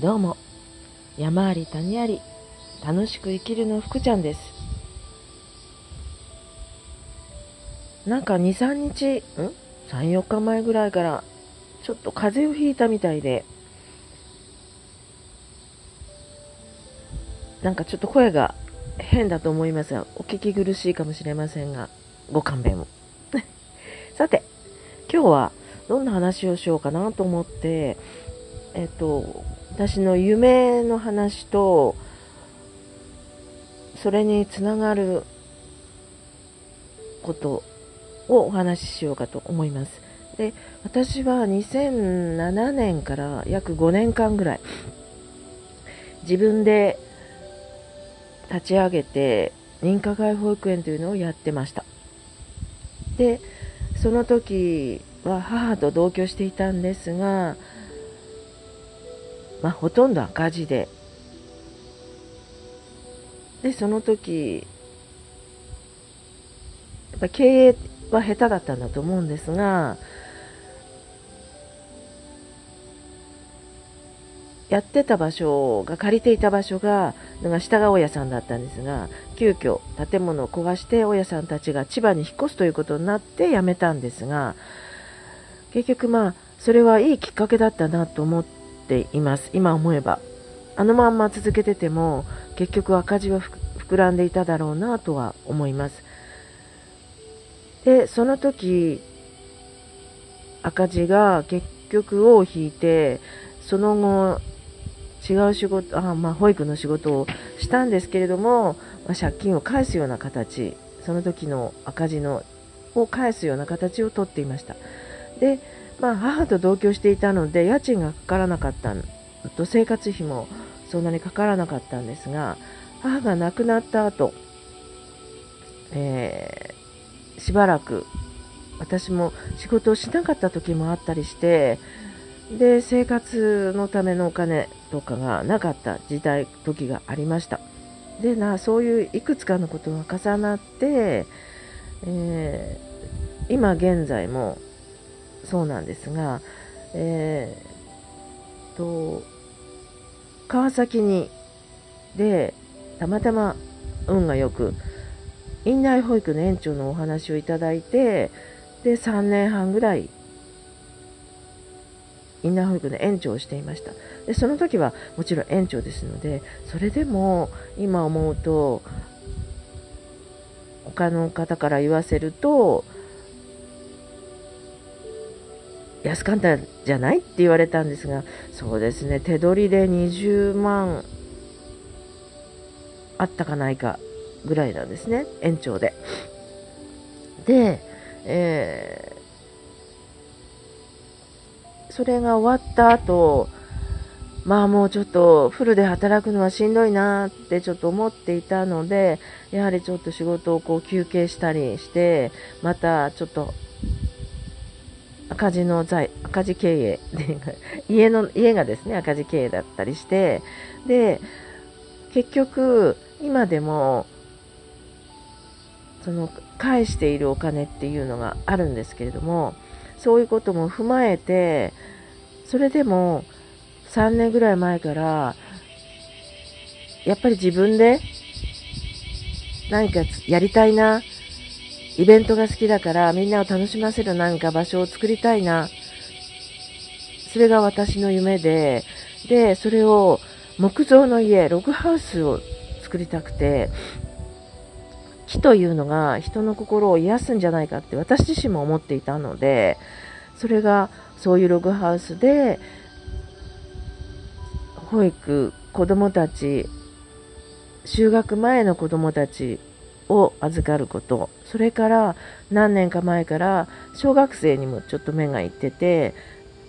どうも、山あり谷あり、楽しく生きるの福ちゃんです。なんか2、3日、ん ?3、4日前ぐらいから、ちょっと風邪をひいたみたいで、なんかちょっと声が変だと思いますが、お聞き苦しいかもしれませんが、ご勘弁を。さて、今日はどんな話をしようかなと思って、えっと、私の夢の話と、それにつながることをお話ししようかと思います。で、私は2007年から約5年間ぐらい、自分で立ち上げて認可外保育園というのをやってました。で、その時は母と同居していたんですが、まあ、ほとんど赤字で。で、その時、やっぱ経営は下手だったんだと思うんですが、やってた場所が、借りていた場所が、が下が大家さんだったんですが、急遽建物を壊して大家さんたちが千葉に引っ越すということになって辞めたんですが、結局まあ、それはいいきっかけだったなと思ってています。今思えば。あのまんま続けてても、結局赤字は膨らんでいただろうなとは思います。で、その時、赤字が結局を引いて、その後、違う仕事、あまあ、保育の仕事をしたんですけれども、まあ、借金を返すような形、その時の赤字のを返すような形をとっていました。で、まあ、母と同居していたので、家賃がかからなかったと、生活費もそんなにかからなかったんですが、母が亡くなった後、えー、しばらく私も仕事をしなかった時もあったりして、で、生活のためのお金とかがなかった時代、時がありました。でな、そういういくつかのことが重なって、えー、今現在もそうなんですが、えー、と、川崎に、で、たまたま運がよく、院内保育の園長のお話をいただいて、で、3年半ぐらいインナー保育の園長をしていました。でその時はもちろん園長ですのでそれでも今思うと他の方から言わせると安かったんじゃない？って言われたんですがそうですね。手取りで20万あったかないかぐらいなんですね。園長で。で、えーそれが終わった後、まあもうちょっとフルで働くのはしんどいなってちょっと思っていたので、やはりちょっと仕事をこう休憩したりして、またちょっと赤字の財、赤字経営。家の、家がですね、赤字経営だったりして、で、結局、今でも、その、返しているお金っていうのがあるんですけれども、そういうことも踏まえて、それでも3年ぐらい前から、やっぱり自分で何かやりたいな、イベントが好きだからみんなを楽しませる何か場所を作りたいな、それが私の夢で、で、それを木造の家、ログハウスを作りたくて、木というのが人の心を癒すんじゃないかって私自身も思っていたので、それがそういうログハウスで、保育、子供たち、就学前の子供たちを預かること、それから何年か前から小学生にもちょっと目がいってて、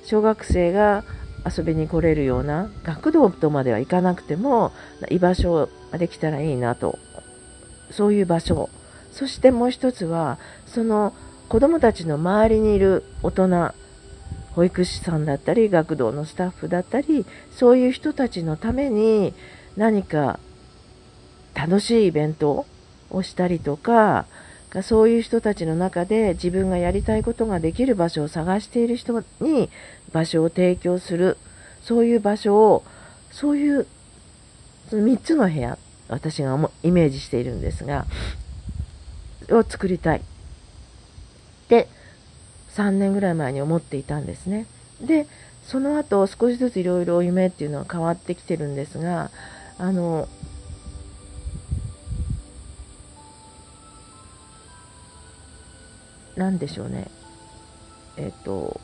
小学生が遊びに来れるような学童とまでは行かなくても居場所ができたらいいなとそういう場所。そしてもう一つは、その子供たちの周りにいる大人、保育士さんだったり、学童のスタッフだったり、そういう人たちのために何か楽しいイベントをしたりとか、そういう人たちの中で自分がやりたいことができる場所を探している人に場所を提供する、そういう場所をそういうその3つの部屋私がイメージしているんですがを作りたい。って3年ぐらい前に思っていたんですね。でその後少しずついろいろ夢っていうのは変わってきてるんですがあの何でしょうね。えっ、と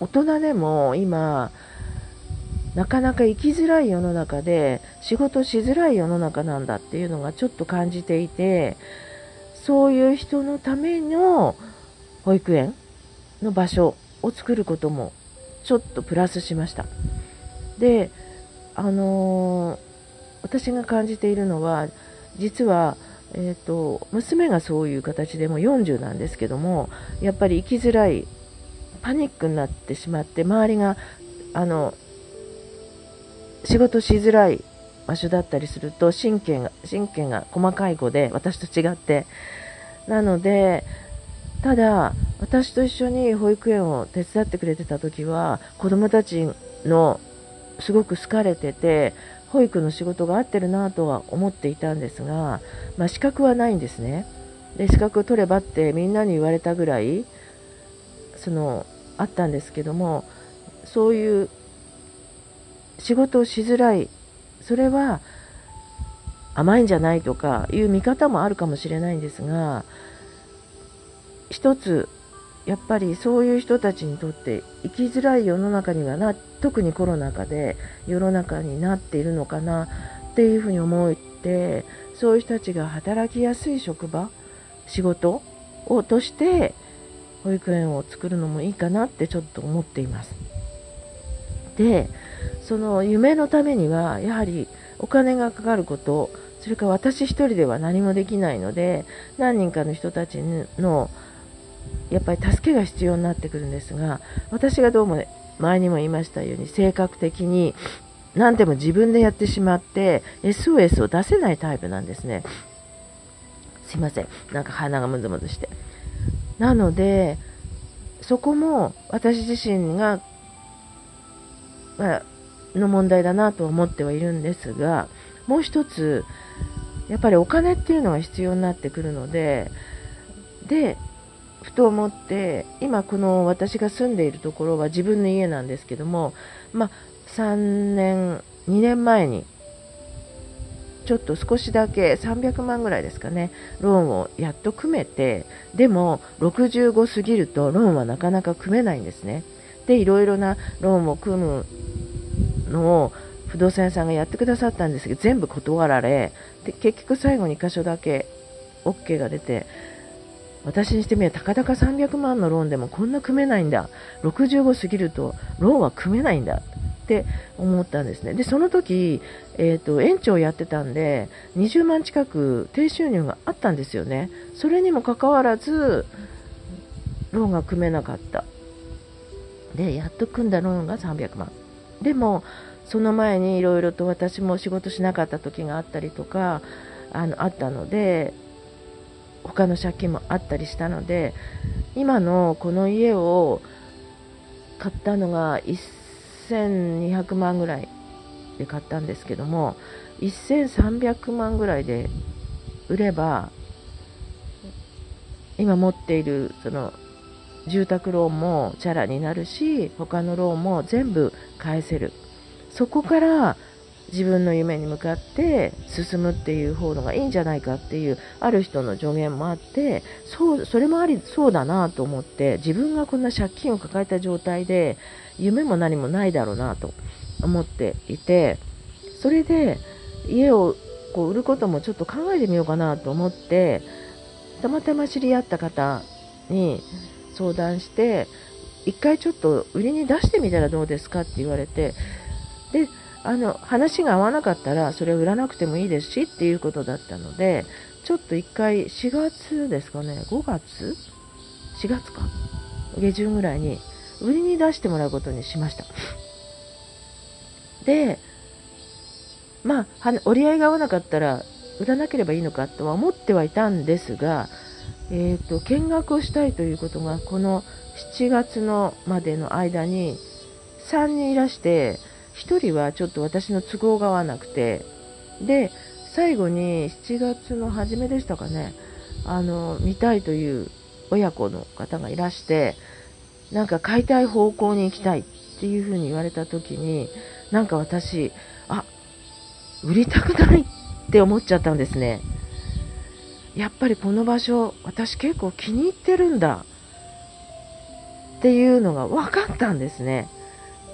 大人でも今なかなか生きづらい世の中で仕事しづらい世の中なんだっていうのがちょっと感じていてそういう人のための保育園の場所を作ることもちょっとプラスしました。であのー、私が感じているのは実はえーと、娘がそういう形でも40なんですけどもやっぱり生きづらいパニックになってしまって周りがあの仕事しづらい場所だったりすると神経が神経が細かい子で私と違って。なのでただ私と一緒に保育園を手伝ってくれてた時は子どもたちのすごく好かれてて保育の仕事が合ってるなとは思っていたんですが、まあ、資格はないんですね。で資格を取ればってみんなに言われたぐらいそのあったんですけどもそういう仕事をしづらい。それは甘いんじゃないとかいう見方もあるかもしれないんですが一つやっぱりそういう人たちにとって生きづらい世の中にはな特にコロナ禍で世の中になっているのかなっていうふうに思ってそういう人たちが働きやすい職場仕事をとして保育園を作るのもいいかなってちょっと思っています。でその夢のためにはやはりお金がかかることそれから私一人では何もできないので何人かの人たちのやっぱり助けが必要になってくるんですが私がどうも前にも言いましたように性格的に何でも自分でやってしまって SOS を出せないタイプなんですね。すいません。なんか鼻がムズムズして。なのでそこも私自身が、まの問題だなと思ってはいるんですがもう一つやっぱりお金っていうのが必要になってくるのででふと思って今この私が住んでいるところは自分の家なんですけども、まあ、3年2年前にちょっと少しだけ300万ぐらいですかねローンをやっと組めてでも65過ぎるとローンはなかなか組めないんですね。でいろいろなローンを組むのを不動産屋さんがやってくださったんですけど全部断られで結局最後に箇所だけ OK が出て私にしてみればたかだか300万のローンでもこんな組めないんだ。65過ぎるとローンは組めないんだ。って思ったんですね。でその時、えーと、園長やってたんで20万近く低収入があったんですよね。それにもかかわらずローンが組めなかった。でやっと組んだローンが300万。でもその前にいろいろと私も仕事しなかった時があったりとかあのあったので他の借金もあったりしたので今のこの家を買ったのが1200万ぐらいで買ったんですけども1300万ぐらいで売れば今持っているその住宅ローンもチャラになるし他のローンも全部返せる。そこから自分の夢に向かって進むっていう方のがいいんじゃないかっていうある人の助言もあってそうそれもありそうだなと思って自分がこんな借金を抱えた状態で夢も何もないだろうなと思っていてそれで家をこう売ることもちょっと考えてみようかなと思ってたまたま知り合った方に相談して一回ちょっと売りに出してみたらどうですかって言われてであの話が合わなかったらそれを売らなくてもいいですしっていうことだったのでちょっと1回4月ですかね5月？4月か？下旬ぐらいに売りに出してもらうことにしました。でまあ折り合いが合わなかったら売らなければいいのかとは思ってはいたんですが、えーと、見学をしたいということがこの7月のまでの間に3人いらして1人はちょっと私の都合が合わなくて、で、最後に7月の初めでしたかね、あの、見たいという親子の方がいらして、なんか買いたい方向に行きたいっていうふうに言われた時に、なんか私、あ、売りたくないって思っちゃったんですね。やっぱりこの場所、私結構気に入ってるんだっていうのが分かったんですね。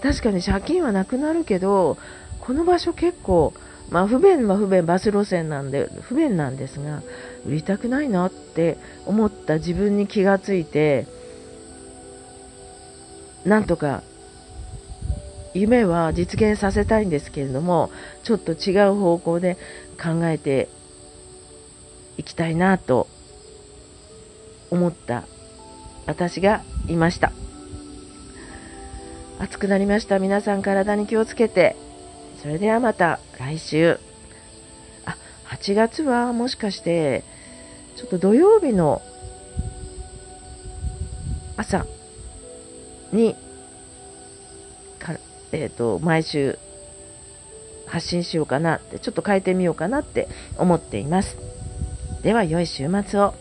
確かに借金はなくなるけど、この場所結構、まあ不便は不便、バス路線なんで不便なんですが、売りたくないなって思った自分に気がついて、なんとか夢は実現させたいんですけれども、ちょっと違う方向で考えていきたいなと思った私がいました。暑くなりました。皆さん体に気をつけて。それではまた来週。あ、8月はもしかして、ちょっと土曜日の朝にかえーと、毎週発信しようかなってちょっと変えてみようかなって思っていますでは良い週末を